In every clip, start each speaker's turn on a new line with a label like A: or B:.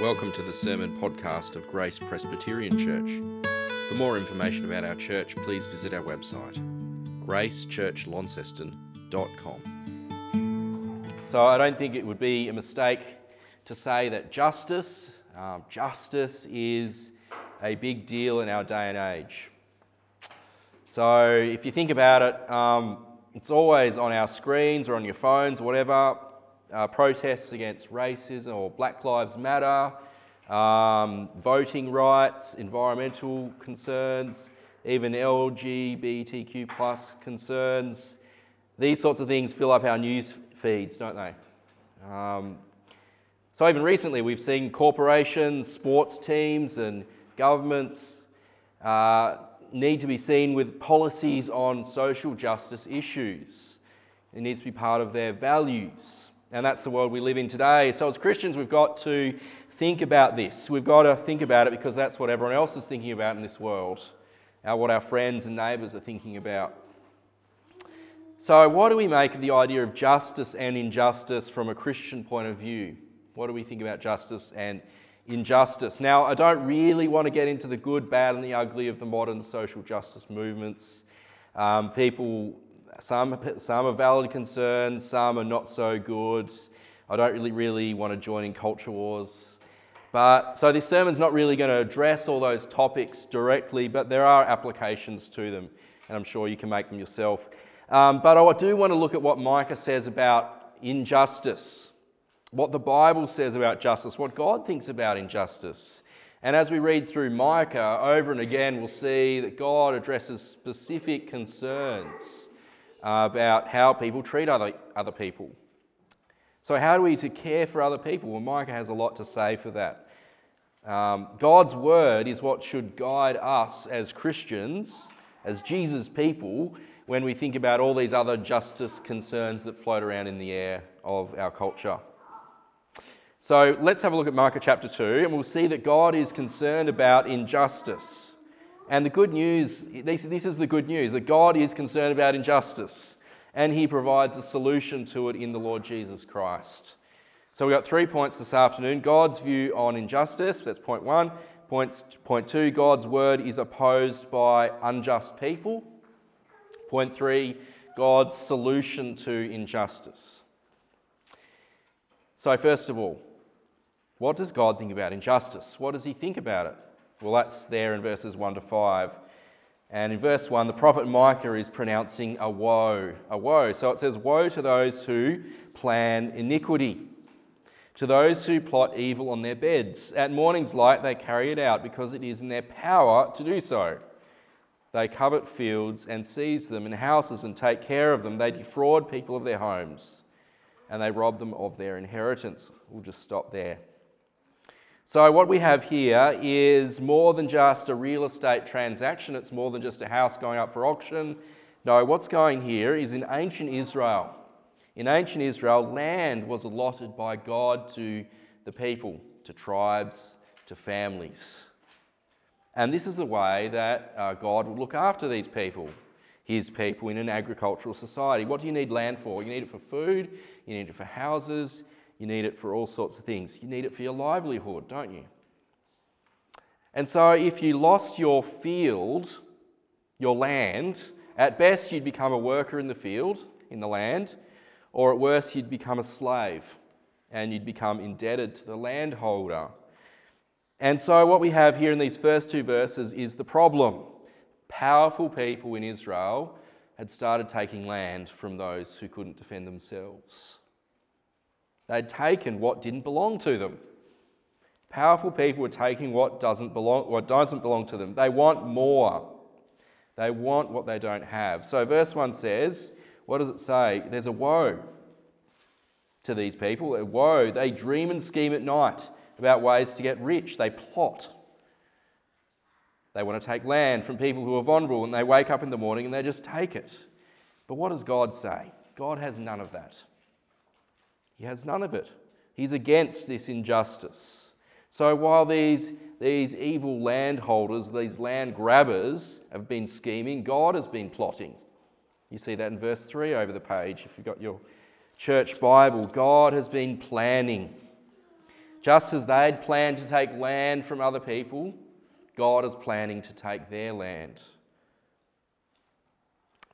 A: Welcome to the Sermon Podcast of Grace Presbyterian Church. For more information about our church, please visit our website, gracechurchlaunceston.com.
B: So I don't think it would be a mistake to say that justice, um, justice is a big deal in our day and age. So if you think about it, um, it's always on our screens or on your phones or whatever uh, protests against racism or Black Lives Matter, um, voting rights, environmental concerns, even LGBTQ plus concerns. These sorts of things fill up our news feeds, don't they? Um, so even recently, we've seen corporations, sports teams, and governments uh, need to be seen with policies on social justice issues. It needs to be part of their values. And that's the world we live in today. So, as Christians, we've got to think about this. We've got to think about it because that's what everyone else is thinking about in this world, what our friends and neighbours are thinking about. So, what do we make of the idea of justice and injustice from a Christian point of view? What do we think about justice and injustice? Now, I don't really want to get into the good, bad, and the ugly of the modern social justice movements. Um, people some, some are valid concerns, some are not so good. I don't really, really want to join in culture wars. But so this sermon's not really going to address all those topics directly, but there are applications to them, and I'm sure you can make them yourself. Um, but I do want to look at what Micah says about injustice, what the Bible says about justice, what God thinks about injustice. And as we read through Micah over and again, we'll see that God addresses specific concerns about how people treat other, other people. So, how do we to care for other people? Well, Micah has a lot to say for that. Um, God's word is what should guide us as Christians, as Jesus people, when we think about all these other justice concerns that float around in the air of our culture. So let's have a look at Micah chapter 2, and we'll see that God is concerned about injustice. And the good news this, this is the good news that God is concerned about injustice and he provides a solution to it in the Lord Jesus Christ. So we've got three points this afternoon God's view on injustice, that's point one. Point, point two, God's word is opposed by unjust people. Point three, God's solution to injustice. So, first of all, what does God think about injustice? What does he think about it? Well, that's there in verses 1 to 5. And in verse 1, the prophet Micah is pronouncing a woe, a woe. So it says, Woe to those who plan iniquity, to those who plot evil on their beds. At morning's light, they carry it out because it is in their power to do so. They covet fields and seize them, and houses and take care of them. They defraud people of their homes, and they rob them of their inheritance. We'll just stop there. So, what we have here is more than just a real estate transaction, it's more than just a house going up for auction. No, what's going here is in ancient Israel. In ancient Israel, land was allotted by God to the people, to tribes, to families. And this is the way that uh, God would look after these people, his people in an agricultural society. What do you need land for? You need it for food, you need it for houses, you need it for all sorts of things. You need it for your livelihood, don't you? And so, if you lost your field, your land, at best you'd become a worker in the field, in the land, or at worst you'd become a slave and you'd become indebted to the landholder. And so, what we have here in these first two verses is the problem. Powerful people in Israel had started taking land from those who couldn't defend themselves. They'd taken what didn't belong to them. Powerful people are taking what doesn't belong, what doesn't belong to them. They want more. They want what they don't have. So, verse 1 says, what does it say? There's a woe to these people. A woe. They dream and scheme at night about ways to get rich. They plot. They want to take land from people who are vulnerable, and they wake up in the morning and they just take it. But what does God say? God has none of that. He has none of it. He's against this injustice. So while these, these evil landholders, these land grabbers have been scheming, God has been plotting. You see that in verse 3 over the page if you've got your church Bible. God has been planning. Just as they'd planned to take land from other people, God is planning to take their land.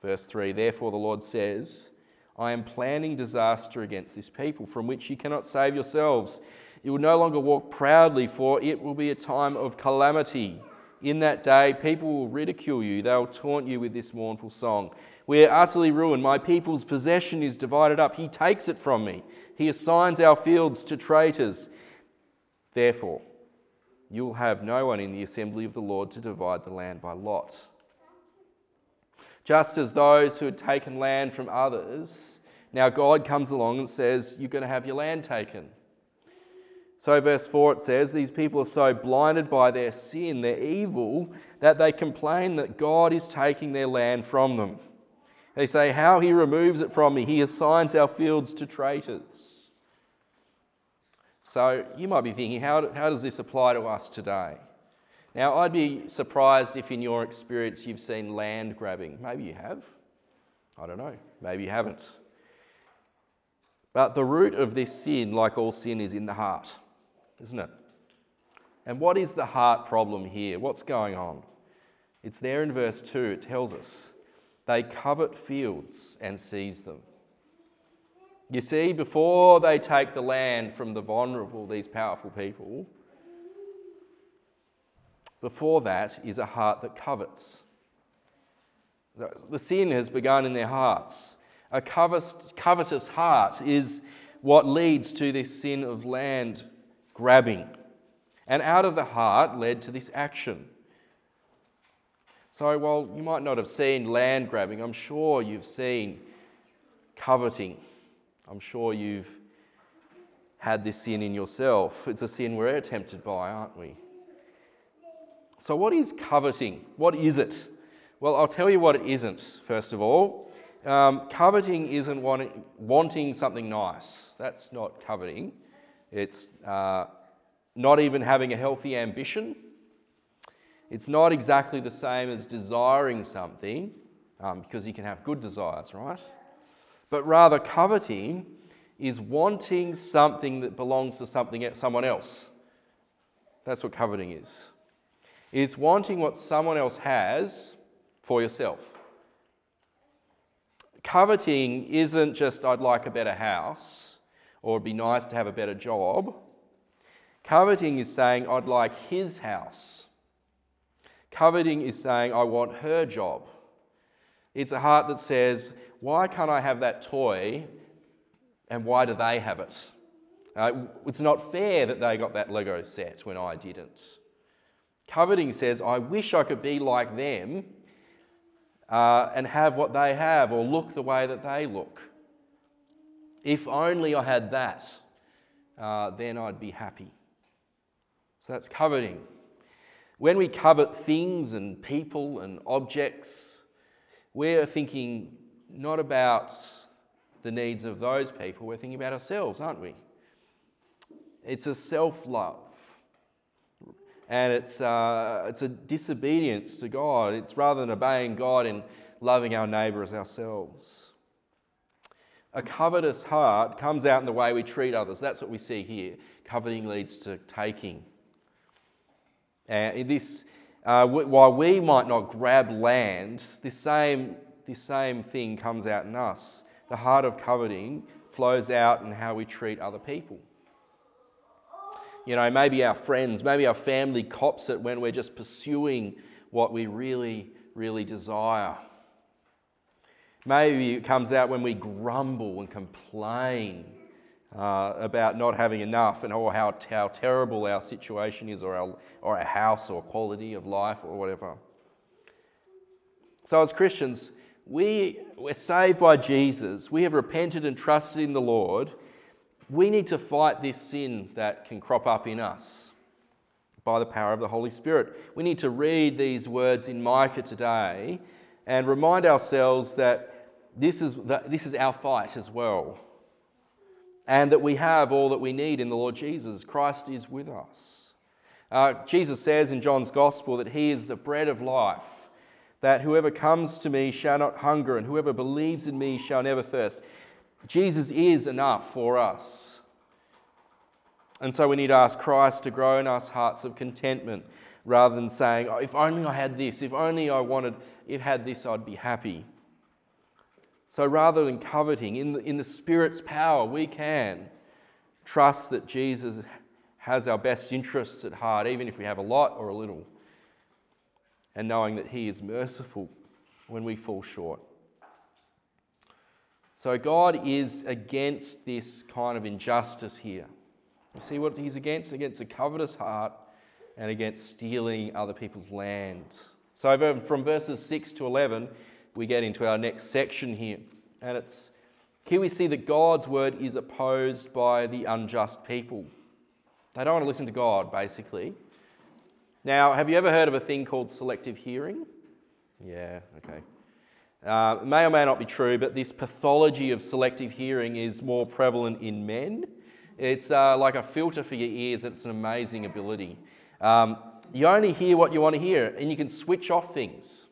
B: Verse 3 Therefore, the Lord says, I am planning disaster against this people from which you cannot save yourselves. You will no longer walk proudly, for it will be a time of calamity. In that day, people will ridicule you. They'll taunt you with this mournful song. We are utterly ruined. My people's possession is divided up. He takes it from me. He assigns our fields to traitors. Therefore, you will have no one in the assembly of the Lord to divide the land by lot. Just as those who had taken land from others, now God comes along and says, You're going to have your land taken. So, verse 4 it says, These people are so blinded by their sin, their evil, that they complain that God is taking their land from them. They say, How he removes it from me. He assigns our fields to traitors. So, you might be thinking, How, how does this apply to us today? Now, I'd be surprised if in your experience you've seen land grabbing. Maybe you have. I don't know. Maybe you haven't. But the root of this sin, like all sin, is in the heart isn't it? And what is the heart problem here? What's going on? It's there in verse 2, it tells us. They covet fields and seize them. You see, before they take the land from the vulnerable, these powerful people, before that is a heart that covets. The sin has begun in their hearts. A covetous heart is what leads to this sin of land grabbing. And out of the heart led to this action. So, while you might not have seen land grabbing, I'm sure you've seen coveting. I'm sure you've had this sin in yourself. It's a sin we're tempted by, aren't we? So, what is coveting? What is it? Well, I'll tell you what it isn't, first of all. Um, coveting isn't wanting, wanting something nice. That's not coveting. It's uh, not even having a healthy ambition. It's not exactly the same as desiring something, um, because you can have good desires, right? But rather, coveting is wanting something that belongs to something someone else. That's what coveting is. It's wanting what someone else has for yourself. Coveting isn't just, I'd like a better house or it'd be nice to have a better job. Coveting is saying, I'd like his house. Coveting is saying, I want her job. It's a heart that says, Why can't I have that toy and why do they have it? Uh, it's not fair that they got that Lego set when I didn't. Coveting says, I wish I could be like them uh, and have what they have or look the way that they look. If only I had that, uh, then I'd be happy. So that's coveting. When we covet things and people and objects, we're thinking not about the needs of those people, we're thinking about ourselves, aren't we? It's a self love. And it's, uh, it's a disobedience to God. It's rather than obeying God and loving our neighbour as ourselves. A covetous heart comes out in the way we treat others. That's what we see here. Coveting leads to taking. And this, uh, while we might not grab land, this same, this same thing comes out in us. The heart of coveting flows out in how we treat other people. You know, maybe our friends, maybe our family cops it when we're just pursuing what we really, really desire. Maybe it comes out when we grumble and complain uh, about not having enough and oh, how, how terrible our situation is, or our, or our house, or quality of life, or whatever. So, as Christians, we, we're saved by Jesus. We have repented and trusted in the Lord. We need to fight this sin that can crop up in us by the power of the Holy Spirit. We need to read these words in Micah today and remind ourselves that this is, the, this is our fight as well. And that we have all that we need in the Lord Jesus. Christ is with us. Uh, Jesus says in John's Gospel that He is the bread of life, that whoever comes to me shall not hunger, and whoever believes in me shall never thirst. Jesus is enough for us. And so we need to ask Christ to grow in us hearts of contentment rather than saying, oh, if only I had this, if only I wanted, if had this, I'd be happy. So rather than coveting, in the, in the Spirit's power, we can trust that Jesus has our best interests at heart, even if we have a lot or a little, and knowing that He is merciful when we fall short. So God is against this kind of injustice here. You see what He's against? Against a covetous heart and against stealing other people's land. So from verses 6 to 11, we get into our next section here. And it's here we see that God's word is opposed by the unjust people. They don't want to listen to God, basically. Now, have you ever heard of a thing called selective hearing? Yeah, okay. Uh, it may or may not be true, but this pathology of selective hearing is more prevalent in men. It's uh, like a filter for your ears, it's an amazing ability. Um, you only hear what you want to hear, and you can switch off things.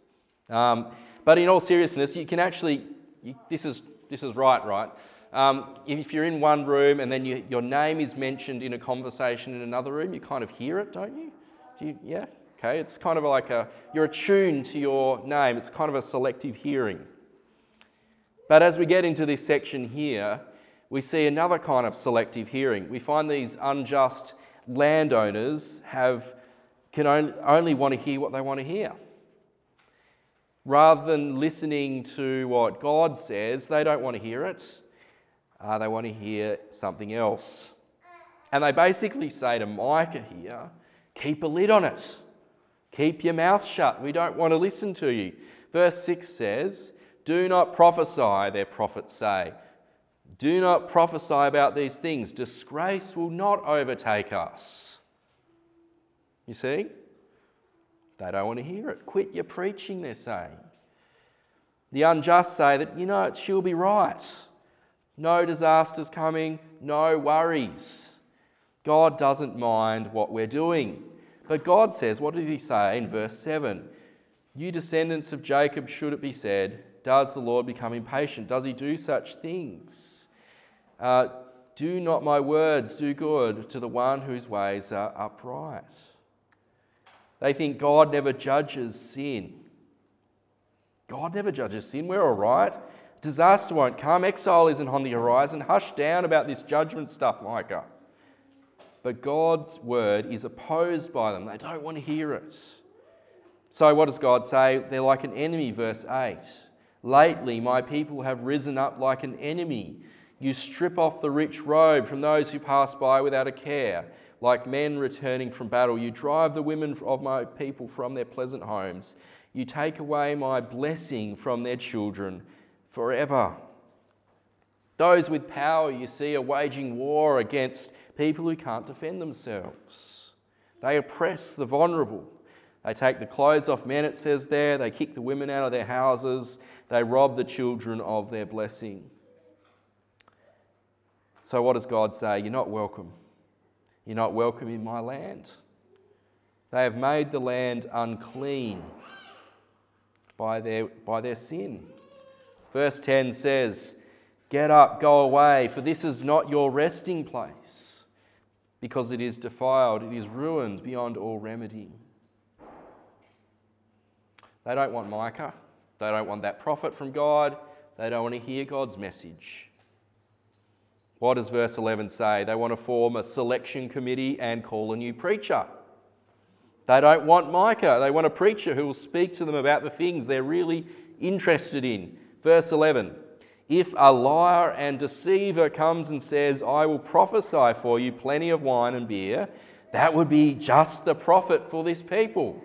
B: Um, but in all seriousness, you can actually, you, this, is, this is right, right? Um, if you're in one room and then you, your name is mentioned in a conversation in another room, you kind of hear it, don't you? Do you yeah? Okay, it's kind of like a, you're attuned to your name. It's kind of a selective hearing. But as we get into this section here, we see another kind of selective hearing. We find these unjust landowners have, can only, want to hear what they want to hear. Rather than listening to what God says, they don't want to hear it. Uh, they want to hear something else. And they basically say to Micah here, keep a lid on it. Keep your mouth shut. We don't want to listen to you. Verse 6 says, Do not prophesy, their prophets say. Do not prophesy about these things. Disgrace will not overtake us. You see? They don't want to hear it. Quit your preaching, they're saying. The unjust say that, you know, she'll be right. No disasters coming, no worries. God doesn't mind what we're doing. But God says, what does He say in verse 7? You descendants of Jacob, should it be said, does the Lord become impatient? Does He do such things? Uh, do not my words do good to the one whose ways are upright? They think God never judges sin. God never judges sin. We're all right. Disaster won't come. Exile isn't on the horizon. Hush down about this judgment stuff, Micah. But God's word is opposed by them. They don't want to hear it. So, what does God say? They're like an enemy, verse 8. Lately, my people have risen up like an enemy. You strip off the rich robe from those who pass by without a care. Like men returning from battle, you drive the women of my people from their pleasant homes. You take away my blessing from their children forever. Those with power, you see, are waging war against people who can't defend themselves. They oppress the vulnerable. They take the clothes off men, it says there. They kick the women out of their houses. They rob the children of their blessing. So, what does God say? You're not welcome. You're not welcome in my land. They have made the land unclean by their, by their sin. Verse 10 says, Get up, go away, for this is not your resting place, because it is defiled, it is ruined beyond all remedy. They don't want Micah. They don't want that prophet from God. They don't want to hear God's message. What does verse 11 say? They want to form a selection committee and call a new preacher. They don't want Micah. They want a preacher who will speak to them about the things they're really interested in. Verse 11 If a liar and deceiver comes and says, I will prophesy for you plenty of wine and beer, that would be just the prophet for this people.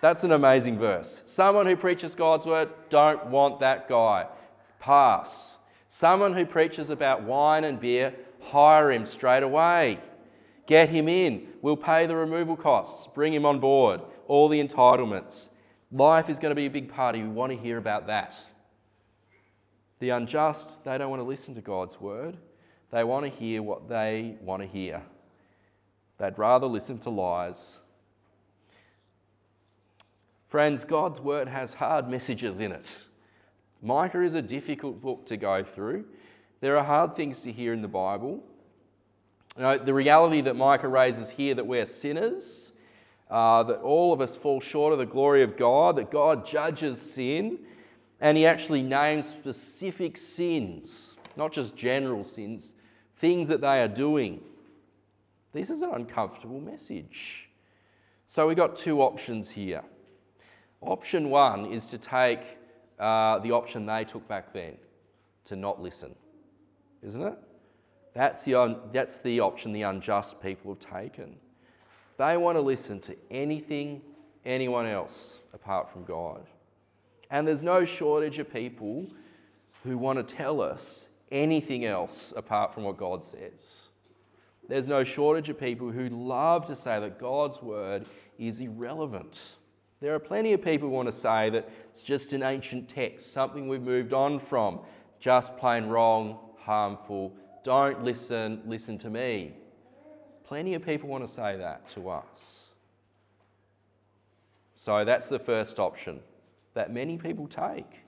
B: That's an amazing verse. Someone who preaches God's word, don't want that guy. Pass. Someone who preaches about wine and beer, hire him straight away. Get him in. We'll pay the removal costs. Bring him on board. All the entitlements. Life is going to be a big party. We want to hear about that. The unjust, they don't want to listen to God's word. They want to hear what they want to hear. They'd rather listen to lies. Friends, God's word has hard messages in it. Micah is a difficult book to go through. There are hard things to hear in the Bible. You know, the reality that Micah raises here that we're sinners, uh, that all of us fall short of the glory of God, that God judges sin, and He actually names specific sins, not just general sins, things that they are doing. This is an uncomfortable message. So we've got two options here. Option one is to take uh, the option they took back then, to not listen, isn't it? That's the, un- that's the option the unjust people have taken. They want to listen to anything, anyone else apart from God. And there's no shortage of people who want to tell us anything else apart from what God says. There's no shortage of people who love to say that God's word is irrelevant. There are plenty of people who want to say that it's just an ancient text, something we've moved on from, just plain wrong, harmful. Don't listen, listen to me. Plenty of people want to say that to us. So that's the first option that many people take.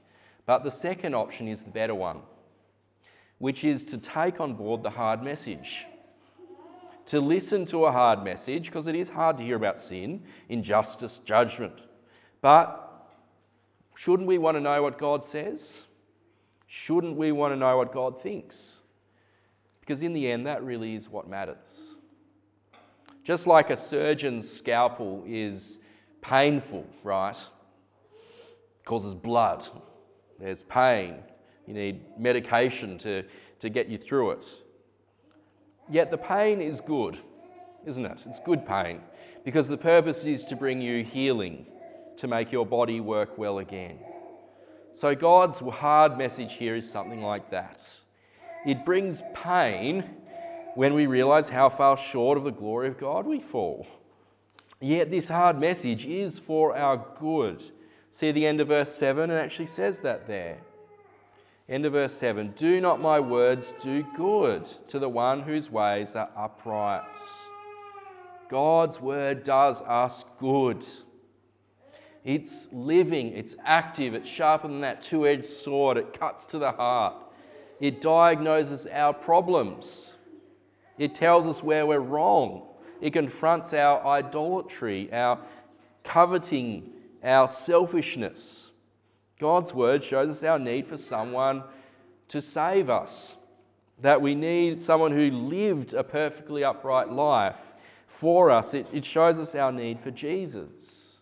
B: But the second option is the better one, which is to take on board the hard message. To listen to a hard message, because it is hard to hear about sin, injustice, judgment. But shouldn't we want to know what God says? Shouldn't we want to know what God thinks? Because in the end, that really is what matters. Just like a surgeon's scalpel is painful, right? Causes blood. There's pain. You need medication to, to get you through it. Yet the pain is good, isn't it? It's good pain because the purpose is to bring you healing, to make your body work well again. So God's hard message here is something like that. It brings pain when we realize how far short of the glory of God we fall. Yet this hard message is for our good See the end of verse 7, it actually says that there. End of verse 7 Do not my words do good to the one whose ways are upright? God's word does us good. It's living, it's active, it's sharper than that two edged sword, it cuts to the heart. It diagnoses our problems, it tells us where we're wrong, it confronts our idolatry, our coveting, our selfishness. God's word shows us our need for someone to save us, that we need someone who lived a perfectly upright life for us. It, it shows us our need for Jesus.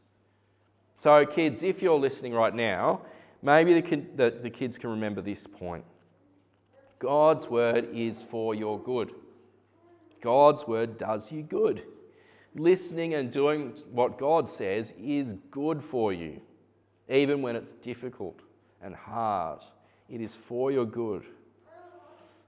B: So, kids, if you're listening right now, maybe the, the, the kids can remember this point God's word is for your good. God's word does you good listening and doing what God says is good for you, even when it's difficult and hard. It is for your good.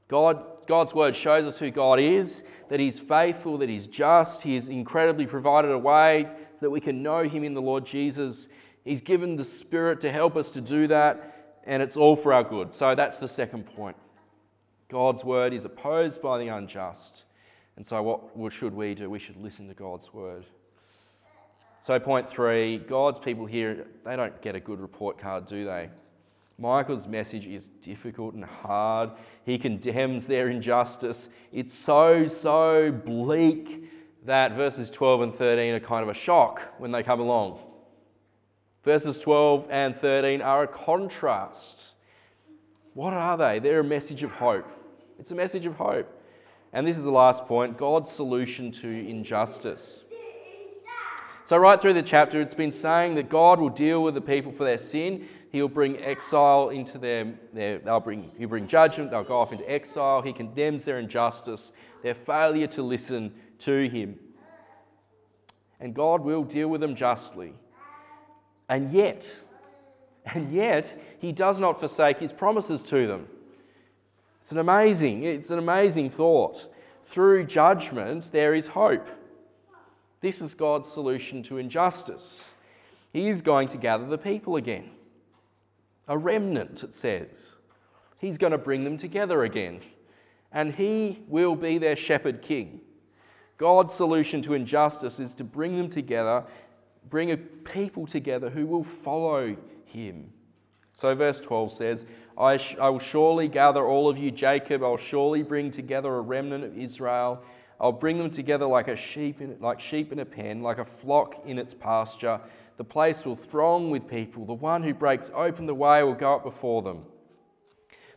B: God, God's word shows us who God is, that He's faithful, that He's just, He has incredibly provided a way so that we can know Him in the Lord Jesus. He's given the Spirit to help us to do that, and it's all for our good. So that's the second point. God's word is opposed by the unjust and so, what should we do? We should listen to God's word. So, point three God's people here, they don't get a good report card, do they? Micah's message is difficult and hard. He condemns their injustice. It's so, so bleak that verses 12 and 13 are kind of a shock when they come along. Verses 12 and 13 are a contrast. What are they? They're a message of hope. It's a message of hope. And this is the last point God's solution to injustice. So, right through the chapter, it's been saying that God will deal with the people for their sin. He'll bring exile into their, their they'll bring, he'll bring judgment, they'll go off into exile. He condemns their injustice, their failure to listen to Him. And God will deal with them justly. And yet, and yet, He does not forsake His promises to them. It's an amazing, it's an amazing thought. Through judgment, there is hope. This is God's solution to injustice. He is going to gather the people again. A remnant, it says. He's going to bring them together again. And he will be their shepherd king. God's solution to injustice is to bring them together, bring a people together who will follow him. So, verse 12 says, I, sh- I will surely gather all of you, Jacob. I'll surely bring together a remnant of Israel. I'll bring them together like a sheep in, like sheep in a pen, like a flock in its pasture. The place will throng with people. The one who breaks open the way will go up before them.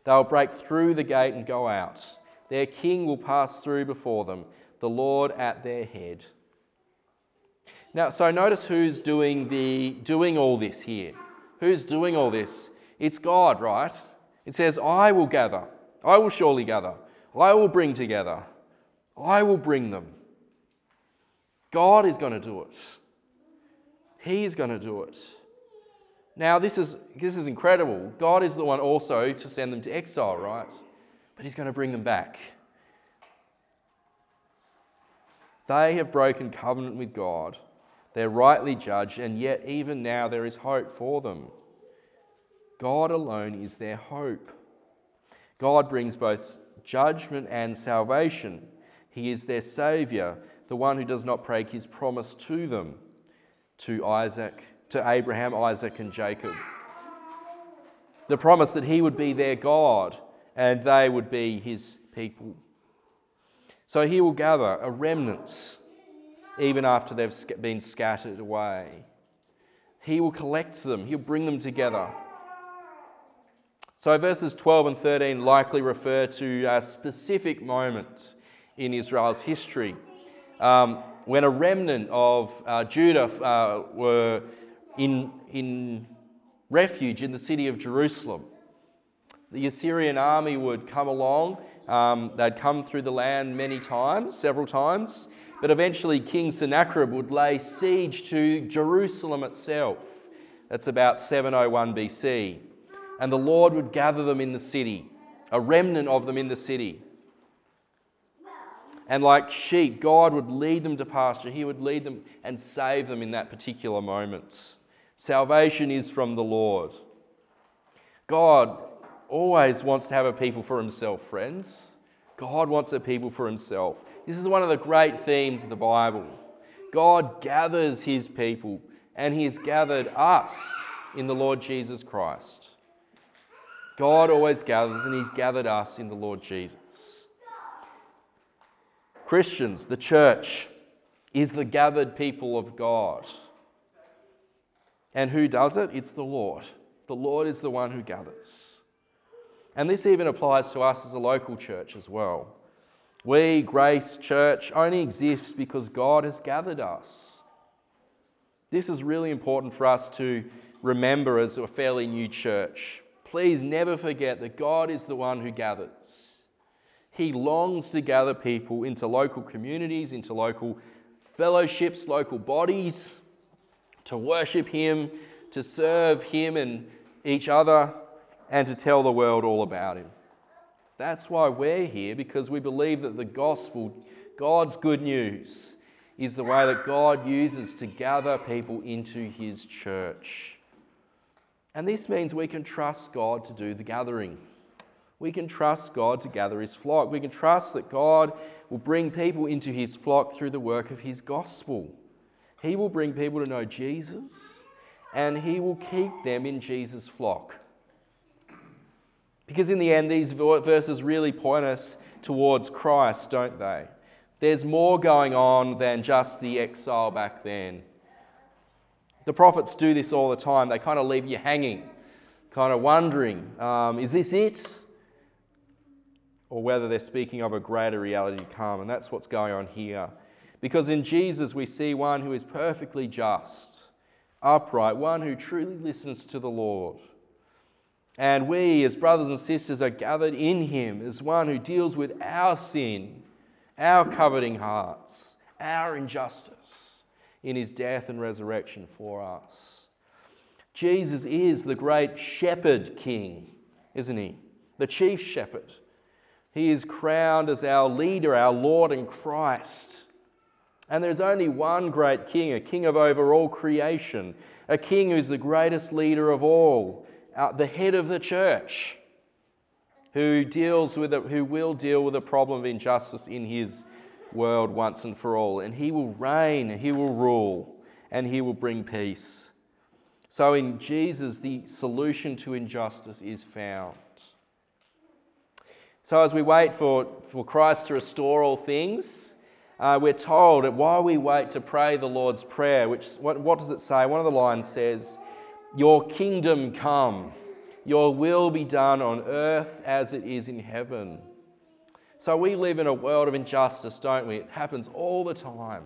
B: They'll break through the gate and go out. Their king will pass through before them, the Lord at their head. Now, so notice who's doing, the, doing all this here. Who's doing all this? It's God, right? It says, I will gather. I will surely gather. I will bring together. I will bring them. God is going to do it. He is going to do it. Now, this is, this is incredible. God is the one also to send them to exile, right? But He's going to bring them back. They have broken covenant with God. They're rightly judged, and yet, even now, there is hope for them. God alone is their hope. God brings both judgment and salvation. He is their Saviour, the one who does not break his promise to them, to Isaac, to Abraham, Isaac, and Jacob. The promise that he would be their God and they would be his people. So he will gather a remnant even after they've been scattered away. He will collect them, he'll bring them together. So verses 12 and 13 likely refer to a specific moment in Israel's history. Um, when a remnant of uh, Judah uh, were in, in refuge in the city of Jerusalem, the Assyrian army would come along. Um, they'd come through the land many times, several times, but eventually King Sennacherib would lay siege to Jerusalem itself. That's about 701 BC. And the Lord would gather them in the city, a remnant of them in the city. And like sheep, God would lead them to pasture. He would lead them and save them in that particular moment. Salvation is from the Lord. God always wants to have a people for himself, friends. God wants a people for himself. This is one of the great themes of the Bible. God gathers his people, and he has gathered us in the Lord Jesus Christ. God always gathers, and he's gathered us in the Lord Jesus. Christians, the church, is the gathered people of God. And who does it? It's the Lord. The Lord is the one who gathers. And this even applies to us as a local church as well. We, Grace Church, only exist because God has gathered us. This is really important for us to remember as a fairly new church. Please never forget that God is the one who gathers. He longs to gather people into local communities, into local fellowships, local bodies, to worship Him, to serve Him and each other, and to tell the world all about Him. That's why we're here, because we believe that the gospel, God's good news, is the way that God uses to gather people into His church. And this means we can trust God to do the gathering. We can trust God to gather his flock. We can trust that God will bring people into his flock through the work of his gospel. He will bring people to know Jesus and he will keep them in Jesus' flock. Because in the end, these verses really point us towards Christ, don't they? There's more going on than just the exile back then. The prophets do this all the time. They kind of leave you hanging, kind of wondering um, is this it? or whether they're speaking of a greater reality to come. And that's what's going on here. Because in Jesus, we see one who is perfectly just, upright, one who truly listens to the Lord. And we, as brothers and sisters, are gathered in him as one who deals with our sin, our coveting hearts, our injustice in his death and resurrection for us. Jesus is the great shepherd king, isn't he? The chief shepherd he is crowned as our leader, our Lord and Christ. And there's only one great king, a king of over all creation, a king who's the greatest leader of all, uh, the head of the church, who deals with it, who will deal with the problem of injustice in his world once and for all. And he will reign, he will rule, and he will bring peace. So in Jesus, the solution to injustice is found. So, as we wait for, for Christ to restore all things, uh, we're told that while we wait to pray the Lord's Prayer, which, what, what does it say? One of the lines says, Your kingdom come, your will be done on earth as it is in heaven. So we live in a world of injustice, don't we? It happens all the time.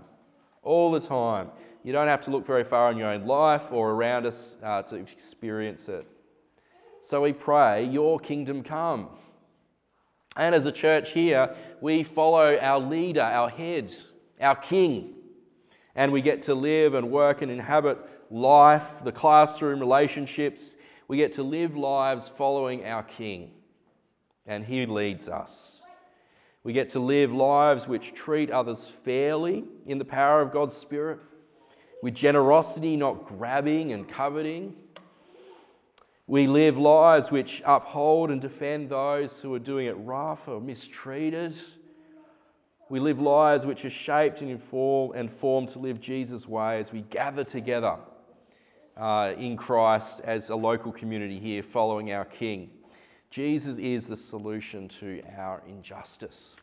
B: All the time. You don't have to look very far in your own life or around us uh, to experience it. So we pray, Your kingdom come. And as a church here, we follow our leader, our head, our king. And we get to live and work and inhabit life, the classroom relationships. We get to live lives following our king. And he leads us. We get to live lives which treat others fairly in the power of God's Spirit, with generosity, not grabbing and coveting. We live lives which uphold and defend those who are doing it rough or mistreated. We live lives which are shaped and informed and formed to live Jesus' way as we gather together uh, in Christ as a local community here following our King. Jesus is the solution to our injustice.